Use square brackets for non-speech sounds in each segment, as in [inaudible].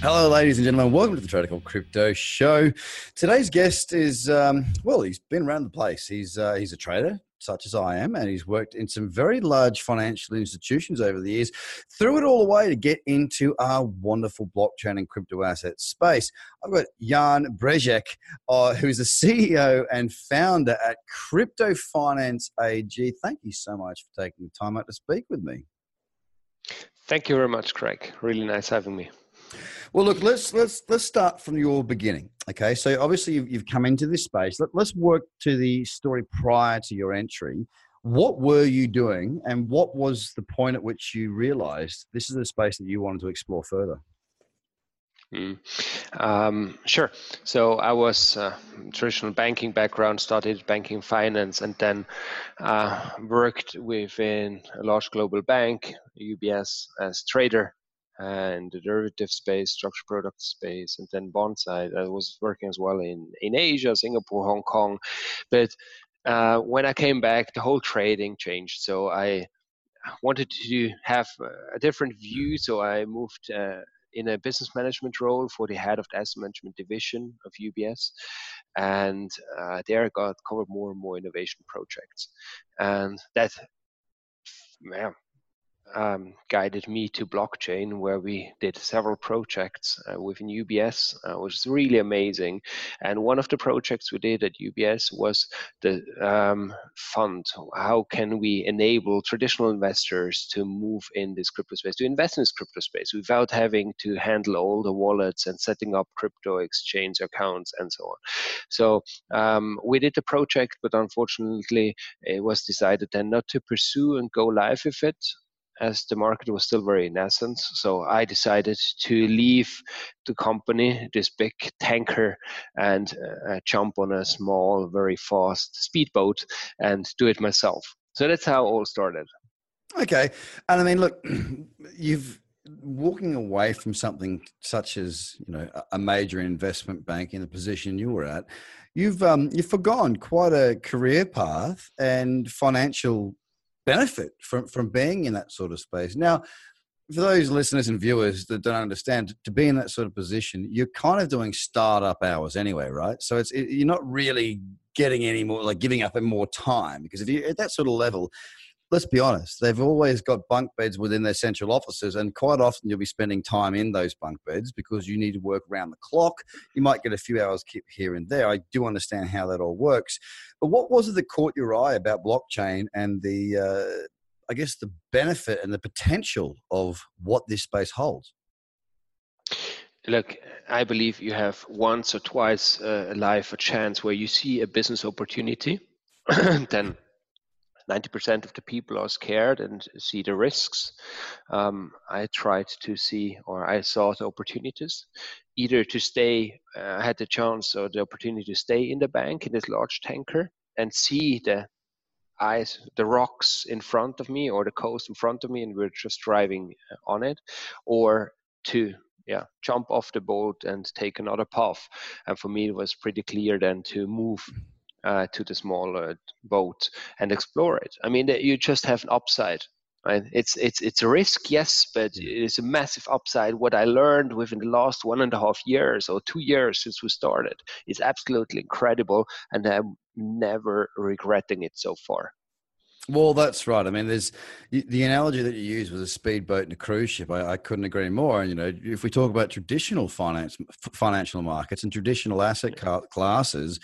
Hello, ladies and gentlemen. Welcome to the Trader Cobb Crypto Show. Today's guest is, um, well, he's been around the place. He's uh, he's a trader, such as I am, and he's worked in some very large financial institutions over the years. Threw it all away to get into our wonderful blockchain and crypto asset space. I've got Jan Brzezek, uh, who's the CEO and founder at Crypto Finance AG. Thank you so much for taking the time out to speak with me. Thank you very much, Craig. Really nice having me. Well, look, let's let's let's start from your beginning. Okay, so obviously you've, you've come into this space. Let, let's work to the story prior to your entry. What were you doing, and what was the point at which you realised this is a space that you wanted to explore further? Mm. Um, sure. So I was uh, traditional banking background, studied banking finance, and then uh, worked within a large global bank, UBS, as trader and the derivative space, structured product space, and then bond side. I was working as well in, in Asia, Singapore, Hong Kong. But uh, when I came back, the whole trading changed. So I wanted to have a different view. So I moved uh, in a business management role for the head of the asset management division of UBS. And uh, there I got covered more and more innovation projects. And that yeah, um, guided me to blockchain, where we did several projects uh, within UBS, uh, which is really amazing. And one of the projects we did at UBS was the um, fund. How can we enable traditional investors to move in this crypto space, to invest in this crypto space without having to handle all the wallets and setting up crypto exchange accounts and so on? So um, we did the project, but unfortunately, it was decided then not to pursue and go live with it as the market was still very nascent. So I decided to leave the company, this big tanker, and uh, jump on a small, very fast speedboat and do it myself. So that's how it all started. Okay. And I mean, look, [clears throat] you've walking away from something such as you know a major investment bank in the position you were at you've um, you've forgone quite a career path and financial benefit from from being in that sort of space. Now, for those listeners and viewers that don't understand, to be in that sort of position, you're kind of doing startup hours anyway, right? So it's it, you're not really getting any more like giving up any more time because if you're at that sort of level, let's be honest, they've always got bunk beds within their central offices, and quite often you'll be spending time in those bunk beds because you need to work around the clock. You might get a few hours here and there. I do understand how that all works. But what was it that caught your eye about blockchain and the, uh, I guess, the benefit and the potential of what this space holds? Look, I believe you have once or twice uh, a life a chance where you see a business opportunity, [clears throat] then 90% of the people are scared and see the risks. Um, I tried to see, or I saw the opportunities, either to stay, uh, I had the chance or the opportunity to stay in the bank in this large tanker and see the ice, the rocks in front of me or the coast in front of me, and we're just driving uh, on it, or to yeah jump off the boat and take another path and for me it was pretty clear then to move uh, to the smaller boat and explore it. I mean, you just have an upside. Right? It's it's it's a risk, yes, but it's a massive upside. What I learned within the last one and a half years or two years since we started is absolutely incredible, and I'm never regretting it so far. Well, that's right. I mean, there's the analogy that you use with a speedboat and a cruise ship. I, I couldn't agree more. And you know, if we talk about traditional finance, financial markets and traditional asset classes,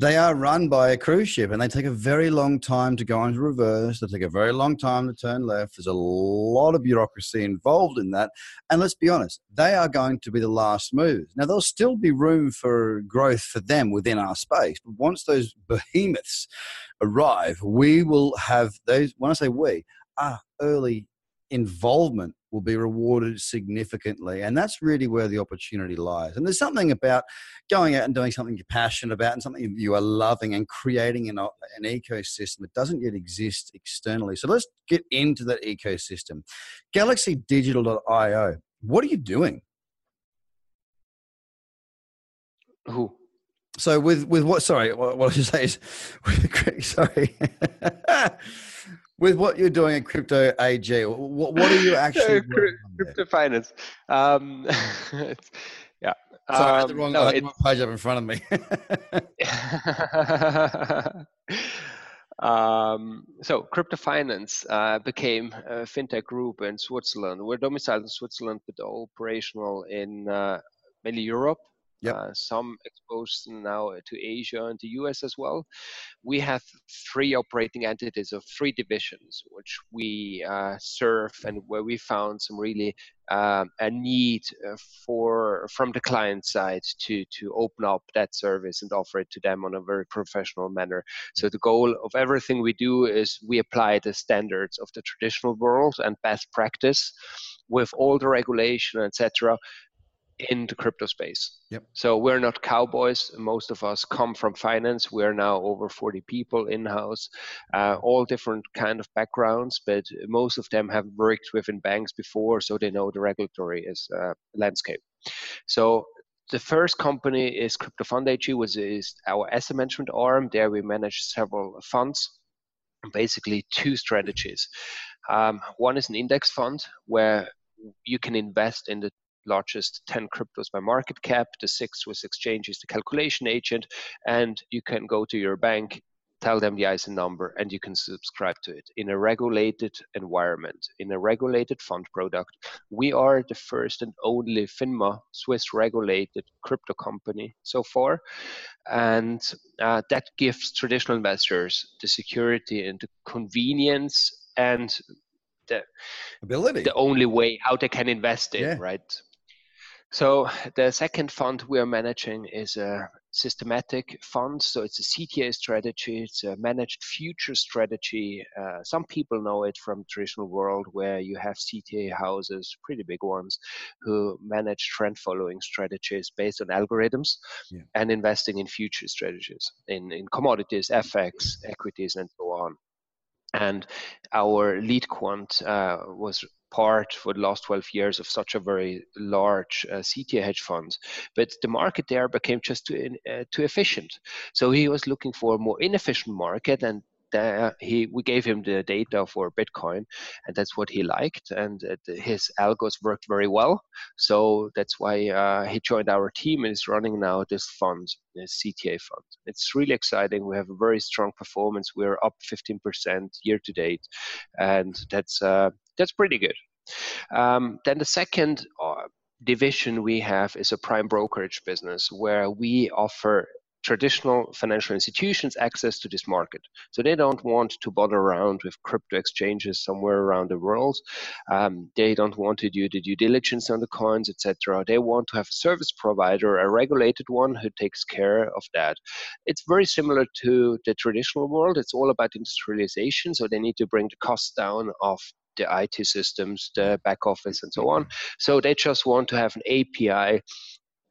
they are run by a cruise ship and they take a very long time to go into reverse. They take a very long time to turn left. There's a lot of bureaucracy involved in that. And let's be honest, they are going to be the last move. Now, there'll still be room for growth for them within our space. But once those behemoths arrive, we will have those, when I say we, our early involvement will be rewarded significantly. And that's really where the opportunity lies. And there's something about going out and doing something you're passionate about and something you are loving and creating an, an ecosystem that doesn't yet exist externally. So let's get into that ecosystem. GalaxyDigital.io, what are you doing? Who? So with with what? Sorry, what, what did you say? Is [laughs] sorry. [laughs] with what you're doing at Crypto AG, what, what are you [laughs] actually so, crypto finance? Um, [laughs] yeah. Sorry, um, I had the um, wrong, no, I had the wrong page up in front of me. [laughs] um, so, crypto finance uh, became a fintech group in Switzerland. We're domiciled in Switzerland, but operational in uh, mainly Europe Yep. Uh, some exposed now to Asia and the US as well. We have three operating entities of three divisions, which we uh, serve and where we found some really uh, a need uh, for from the client side to to open up that service and offer it to them on a very professional manner. So the goal of everything we do is we apply the standards of the traditional world and best practice with all the regulation, etc in the crypto space. Yep. So we're not cowboys. Most of us come from finance. We're now over 40 people in house, uh, all different kind of backgrounds, but most of them have worked within banks before, so they know the regulatory is uh, landscape. So the first company is Crypto Fund AG, which is our asset management arm. There we manage several funds, basically two strategies. Um, one is an index fund where you can invest in the largest 10 cryptos by market cap. The SIX Swiss exchange is the calculation agent. And you can go to your bank, tell them the ISIN number, and you can subscribe to it in a regulated environment, in a regulated fund product. We are the first and only FINMA Swiss regulated crypto company so far. And uh, that gives traditional investors the security and the convenience and the ability the only way how they can invest in yeah. right so the second fund we are managing is a systematic fund. So it's a CTA strategy. It's a managed future strategy. Uh, some people know it from traditional world where you have CTA houses, pretty big ones, who manage trend following strategies based on algorithms yeah. and investing in future strategies in, in commodities, FX, equities, and so on. And our lead quant uh, was part for the last 12 years of such a very large uh, CTA hedge funds. But the market there became just too, uh, too efficient. So he was looking for a more inefficient market and uh, he we gave him the data for Bitcoin, and that's what he liked, and uh, his algos worked very well. So that's why uh, he joined our team and is running now this fund, this CTA fund. It's really exciting. We have a very strong performance. We're up 15% year to date, and that's uh, that's pretty good. Um, then the second uh, division we have is a prime brokerage business where we offer traditional financial institutions access to this market. So they don't want to bother around with crypto exchanges somewhere around the world. Um, they don't want to do the due diligence on the coins, etc. They want to have a service provider, a regulated one who takes care of that. It's very similar to the traditional world. It's all about industrialization. So they need to bring the cost down of the IT systems, the back office, and so on. So they just want to have an API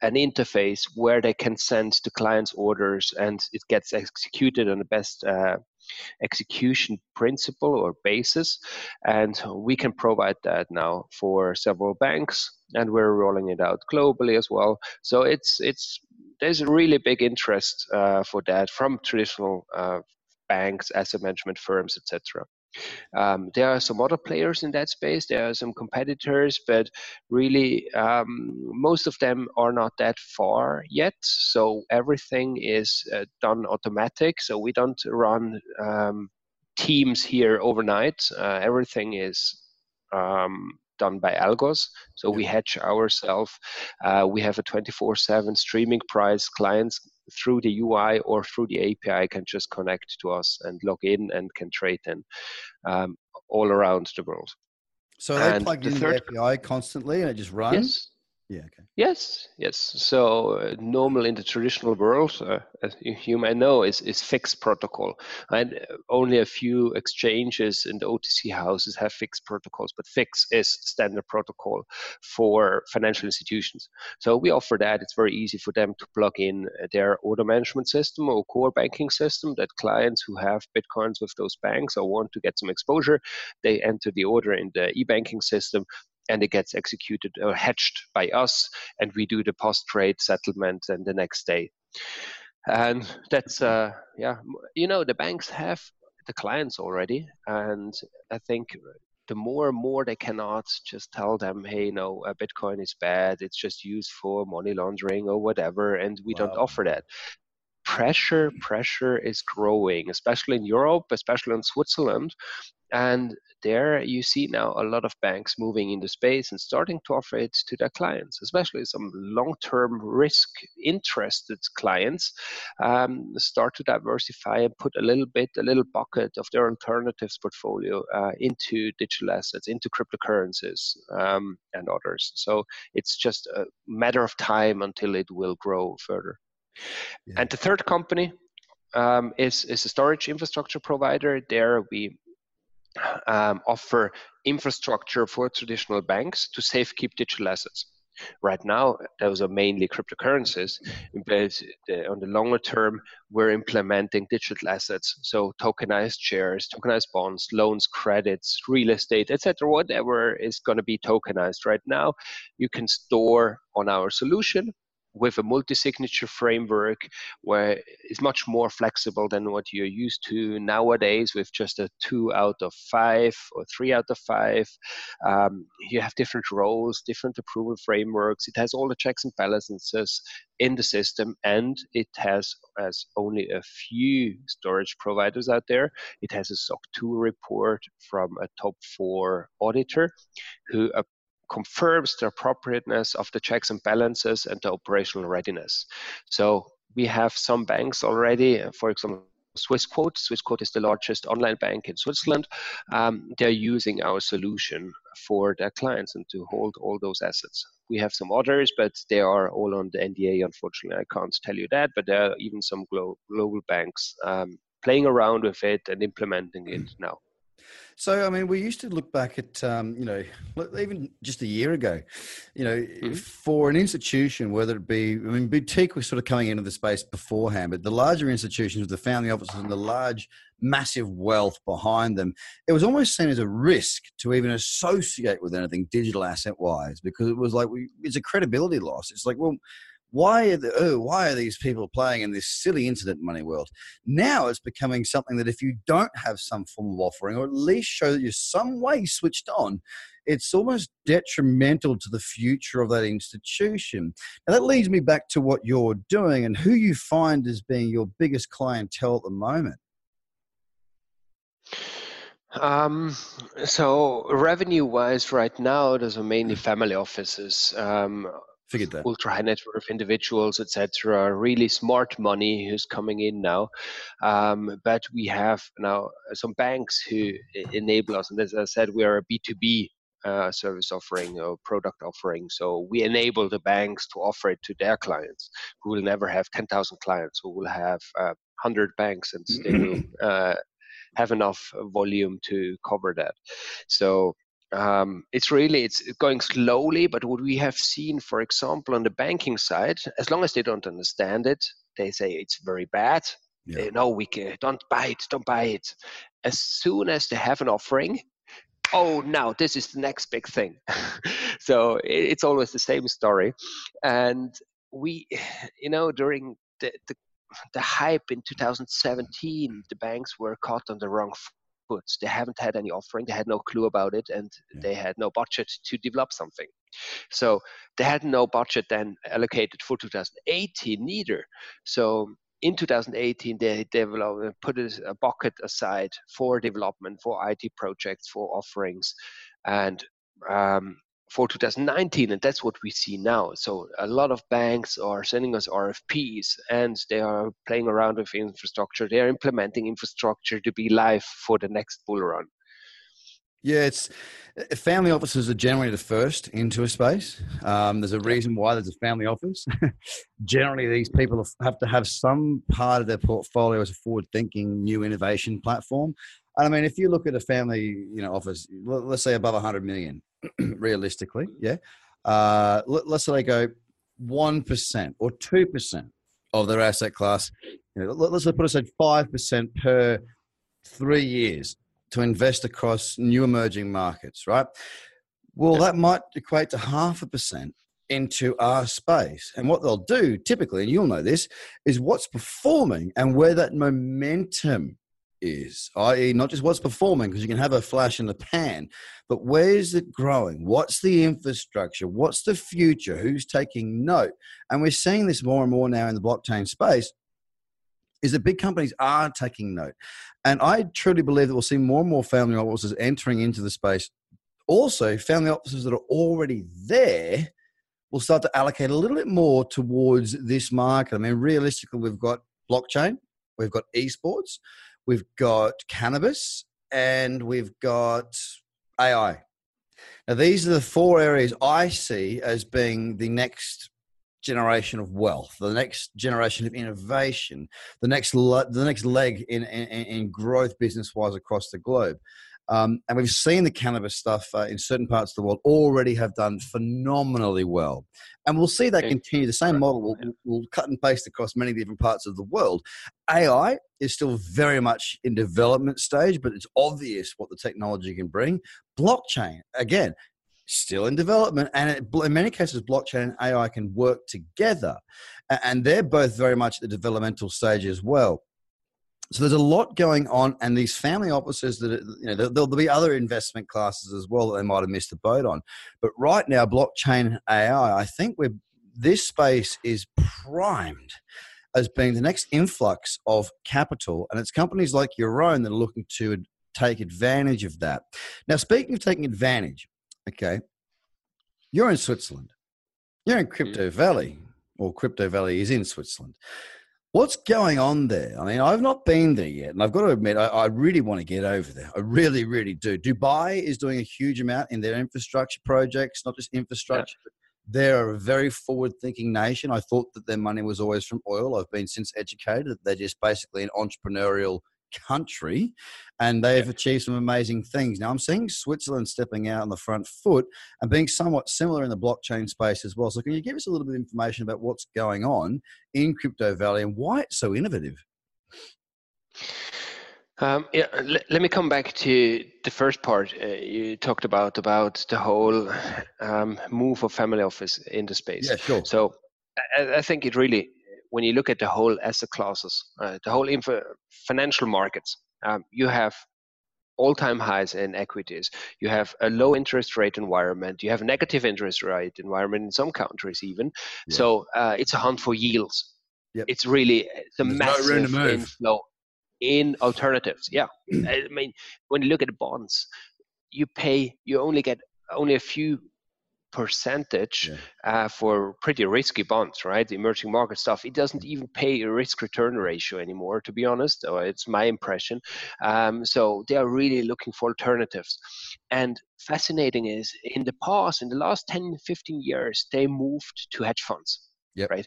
an interface where they can send the client's orders and it gets executed on the best uh, execution principle or basis. And we can provide that now for several banks and we're rolling it out globally as well. So it's, it's, there's a really big interest uh, for that from traditional uh, banks, asset management firms, etc. Um, there are some other players in that space. There are some competitors, but really um, most of them are not that far yet. So everything is uh, done automatic. So we don't run um, teams here overnight. Uh, everything is um, done by algos. So we hedge ourselves. Uh, we have a 24/7 streaming price. Clients through the UI or through the API can just connect to us and log in and can trade in um, all around the world. So they plug in the, third, the API constantly and it just runs. Yes. Yeah. Okay. Yes. Yes. So uh, normal in the traditional world, uh, as you may know, is is FIX protocol, and uh, only a few exchanges the OTC houses have FIX protocols. But FIX is standard protocol for financial institutions. So we offer that. It's very easy for them to plug in their order management system or core banking system. That clients who have bitcoins with those banks or want to get some exposure, they enter the order in the e-banking system and it gets executed or hedged by us, and we do the post trade settlement and the next day. And that's uh, yeah, you know, the banks have the clients already, and I think the more and more they cannot just tell them, hey, no, uh, Bitcoin is bad, it's just used for money laundering or whatever, and we wow. don't offer that pressure pressure is growing especially in europe especially in switzerland and there you see now a lot of banks moving into space and starting to offer it to their clients, especially some long-term risk interested clients um, start to diversify and put a little bit, a little bucket of their alternatives portfolio uh, into digital assets, into cryptocurrencies um, and others. So it's just a matter of time until it will grow further. Yeah. And the third company um, is, is a storage infrastructure provider. There we um, offer infrastructure for traditional banks to safekeep digital assets. Right now, those are mainly cryptocurrencies, but on the longer term, we're implementing digital assets, so tokenized shares, tokenized bonds, loans, credits, real estate, etc. Whatever is going to be tokenized right now, you can store on our solution with a multi-signature framework where it's much more flexible than what you're used to nowadays with just a two out of five or three out of five. Um, you have different roles different approval frameworks. It has all the checks and balances in the system and it has as only a few storage providers out there it has a soc 2 report from a top four auditor who confirms the appropriateness of the checks and balances and the operational readiness. So we have some banks already, for example, Swissquote. Swissquote is the largest online bank in Switzerland. Um, they're using our solution for their clients and to hold all those assets. We have some others, but they are all on the NDA. Unfortunately, I can't tell you that. But there are even some glo- global banks um, playing around with it and implementing it [clears throat] now. So, I mean, we used to look back at, um, you know, even just a year ago, you know, mm-hmm. for an institution, whether it be, I mean, boutique was sort of coming into the space beforehand, but the larger institutions with the family offices and the large, massive wealth behind them, it was almost seen as a risk to even associate with anything digital asset wise because it was like, we, it's a credibility loss. It's like, well, why are the, oh, why are these people playing in this silly incident money world? Now it's becoming something that if you don't have some form of offering, or at least show that you're some way switched on, it's almost detrimental to the future of that institution. Now that leads me back to what you're doing and who you find as being your biggest clientele at the moment. Um, so revenue wise right now, those are mainly family offices. Um, That. ultra high net worth individuals, etc. Really smart money who's coming in now, um, but we have now some banks who enable us. And as I said, we are a B two B uh, service offering or product offering. So we enable the banks to offer it to their clients who will never have 10,000 clients, who will have uh, 100 banks and they will [clears throat] uh, have enough volume to cover that. So um, it's really it's going slowly but what we have seen for example on the banking side as long as they don't understand it they say it's very bad. Yeah. they, no we can, don't buy it don't buy it. As soon as they have an offering oh now this is the next big thing. [laughs] So it, it's always the same story. And we [sighs] you know during the, the the hype in 2017 the banks were caught on the wrong they haven't had any offering, they had no clue about it, and yeah. they had no budget to develop something. So they had no budget then allocated for 2018 neither. So in 2018 they developed put a bucket aside for development for IT projects for offerings and um, for 2019 and that's what we see now so a lot of banks are sending us rfps and they are playing around with infrastructure they are implementing infrastructure to be live for the next bull run yeah, it's uh, family offices are generally the first into a space. Um, there's a reason why there's a family office. [laughs] generally, these people have to have some part of their portfolio as a forward-thinking new innovation platform. And I mean, if you look at a family, you know, office, let's say above 100 million, [clears throat] realistically, yeah. Uh, let, us say they go one percent or two percent of their asset class. You know, let, us put aside five percent per three years to invest across new emerging markets, right? Well, that might equate to half a percent into our space. And what they'll do typically, and you'll know this, is what's performing and where that momentum is, i.e., not just what's performing, because you can have a flash in the pan, but where is it growing? What's the infrastructure? What's the future? Who's taking note? And we're seeing this more and more now in the blockchain space. Is that big companies are taking note. And I truly believe that we'll see more and more family offices entering into the space. Also, family offices that are already there will start to allocate a little bit more towards this market. I mean, realistically, we've got blockchain, we've got esports, we've got cannabis, and we've got AI. Now, these are the four areas I see as being the next generation of wealth, the next generation of innovation, the next le- the next leg in, in, in growth business wise across the globe. Um, and we've seen the cannabis stuff uh, in certain parts of the world already have done phenomenally well. And we'll see that continue. The same model will, will cut and paste across many different parts of the world. AI is still very much in development stage, but it's obvious what the technology can bring. Blockchain, again, still in development. And it, in many cases, blockchain and AI can work together. And they're both very much at the developmental stage as well. So there's a lot going on, and these family offices that you know there'll, there'll, be other investment classes as well that they might have missed the boat on. But right now, blockchain AI, I think we're this space is primed as being the next influx of capital, and it's companies like your own that are looking to take advantage of that. Now, speaking of taking advantage, okay, you're in Switzerland, you're in Crypto mm. Valley, or Crypto Valley is in Switzerland. What's going on there? I mean, I've not been there yet, and I've got to admit, I, I, really want to get over there. I really, really do. Dubai is doing a huge amount in their infrastructure projects, not just infrastructure. Yeah. They're a very forward-thinking nation. I thought that their money was always from oil. I've been since educated. That they're just basically an entrepreneurial country and they've yeah. achieved some amazing things. Now, I'm seeing Switzerland stepping out on the front foot and being somewhat similar in the blockchain space as well. So, can you give us a little bit of information about what's going on in Crypto Valley and why it's so innovative? Um, yeah, l- let me come back to the first part uh, you talked about about the whole um, move of family office in the space. Yeah, sure. So I, I think it really when you look at the whole asset classes, uh, the whole info, financial markets, um, you have all-time highs in equities. You have a low interest rate environment. You have a negative interest rate environment in some countries even. Yeah. So uh, it's a hunt for yields. Yep. It's really the massive no inflow in alternatives. Yeah, [clears throat] I mean when you look at bonds, you pay. You only get only a few percentage yeah. uh, for pretty risky bonds, right? The emerging market stuff. It doesn't even pay a risk return ratio anymore, to be honest. Or it's my impression. Um, so they are really looking for alternatives. And fascinating is in the past, in the last 10, 15 years, they moved to hedge funds, yep. right?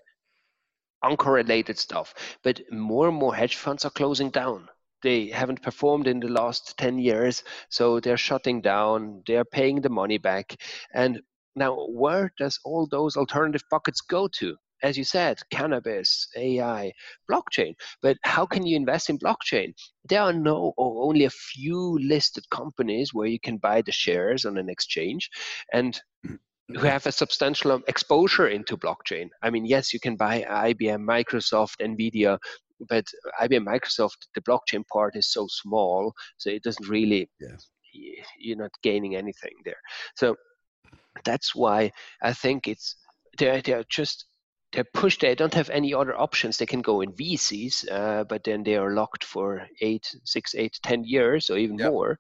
Uncorrelated stuff. But more and more hedge funds are closing down they haven't performed in the last 10 years so they're shutting down they're paying the money back and now, where does all those alternative buckets go to? As you said, cannabis, AI, blockchain. But how can you invest in blockchain? There are no or only a few listed companies where you can buy the shares on an exchange and mm-hmm. who have a substantial exposure into blockchain. I mean, yes, you can buy IBM, Microsoft, Nvidia, but IBM, Microsoft, the blockchain part is so small, so it doesn't really, yeah. you're not gaining anything there. So that's why I think it's they're, they're just they push they don't have any other options. They can go in vcs uh, but then they are locked for eight six eight ten years or even yep. more.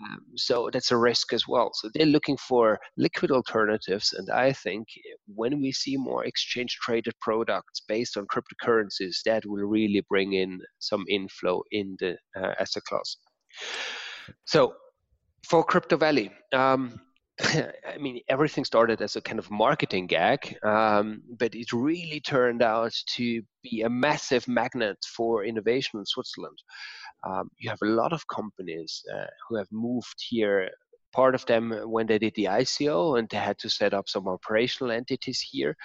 Um, so that's a risk as well. So they're looking for liquid alternatives and i think when we see more exchange traded products based on cryptocurrencies that will really bring in some inflow in the uh, asset class. So for crypto valley um, [laughs] I mean, everything started as a kind of marketing gag, um, but it really turned out to be a massive magnet for innovation in Switzerland. Um, you have a lot of companies uh, who have moved here. Part of them when they did the ICO and they had to set up some operational entities here.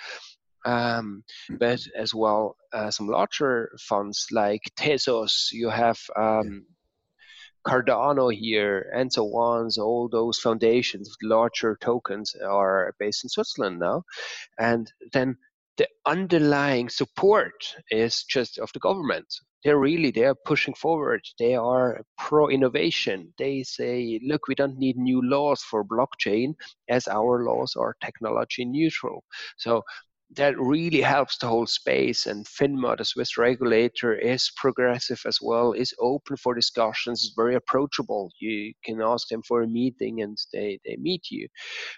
Um, but as well, uh, some larger funds like Tezos, you have um, Cardano here, and so on. So all those foundations, larger tokens, are based in Switzerland now, and then the underlying support is just of the government. They're really they're pushing forward. They are pro innovation. They say, look, we don't need new laws for blockchain as our laws are technology neutral. So that really helps the whole space. And FINMA, the Swiss regulator, is progressive as well, is open for discussions, is very approachable. You can ask them for a meeting and they, they meet you.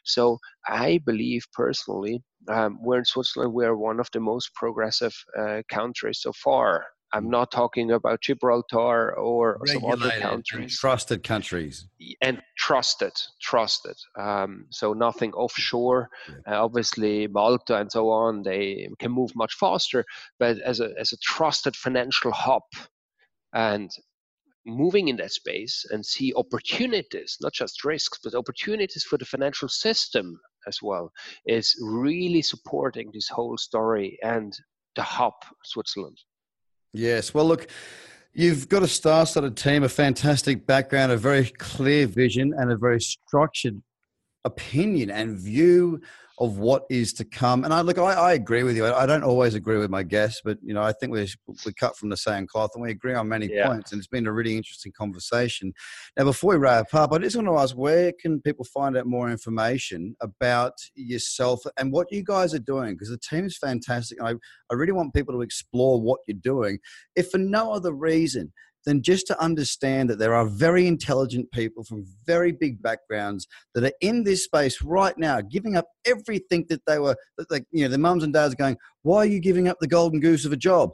So I believe personally, um, we're in Switzerland, we are one of the most progressive uh, countries so far. I'm not talking about Gibraltar or some other countries. Trusted countries. And trusted, trusted. Um, so nothing offshore. Yeah. Uh, obviously, Malta and so on, they can move much faster. But as a, as a trusted financial hub and moving in that space and see opportunities, not just risks, but opportunities for the financial system as well, is really supporting this whole story and the hub, Switzerland. Yes. Well, look, you've got a star-studded team, a fantastic background, a very clear vision, and a very structured opinion and view of what is to come. And I look, I, I agree with you. I, I, don't always agree with my guests, but you know, I think we we cut from the same cloth and we agree on many yeah. points. And it's been a really interesting conversation. Now, before we wrap up, I just want to ask, where can people find out more information about yourself and what you guys are doing? Because the team is fantastic. I I really want people to explore what you're doing, if for no other reason than just to understand that there are very intelligent people from very big backgrounds that are in this space right now, giving up everything that they were, that like, you know, the mums and dads going, why are you giving up the golden goose of a job?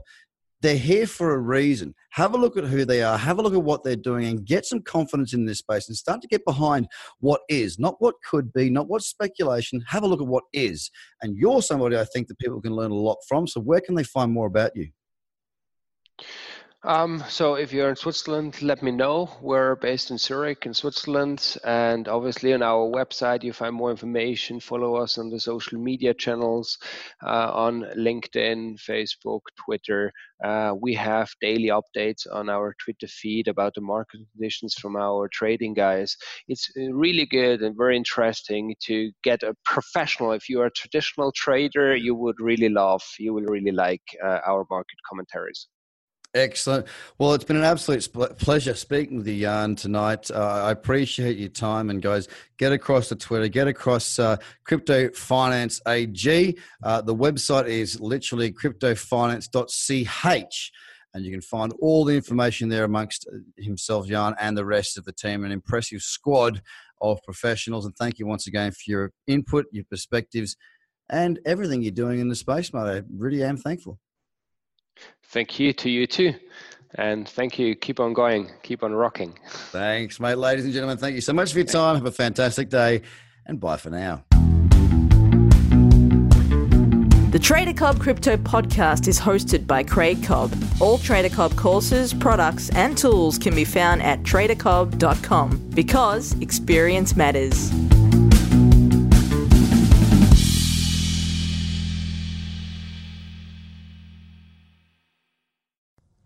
They're here for a reason. Have a look at who they are, have a look at what they're doing, and get some confidence in this space and start to get behind what is, not what could be, not what's speculation. Have a look at what is. And you're somebody I think that people can learn a lot from. So, where can they find more about you? Um, so if you're in Switzerland, let me know. We're based in Zurich in Switzerland, and obviously on our website you find more information. Follow us on the social media channels uh, on LinkedIn, Facebook, Twitter. Uh, we have daily updates on our Twitter feed about the market conditions from our trading guys. It's uh, really good and very interesting to get a professional. If you are a traditional trader, you would really love, you will really like uh, our market commentaries. Excellent. Well, it's been an absolute pleasure speaking with you, Jan, tonight. Uh, I appreciate your time. And guys, get across to Twitter, get across uh, Crypto Finance AG. Uh, the website is literally cryptofinance.ch. And you can find all the information there amongst uh, himself, Jan, and the rest of the team. An impressive squad of professionals. And thank you once again for your input, your perspectives, and everything you're doing in the space, mate. I really am thankful. Thank you to you too. And thank you. Keep on going. Keep on rocking. Thanks, mate. Ladies and gentlemen, thank you so much for your time. Have a fantastic day and bye for now. The Trader Cobb Crypto Podcast is hosted by Craig Cobb. All Trader Cobb courses, products, and tools can be found at tradercobb.com because experience matters.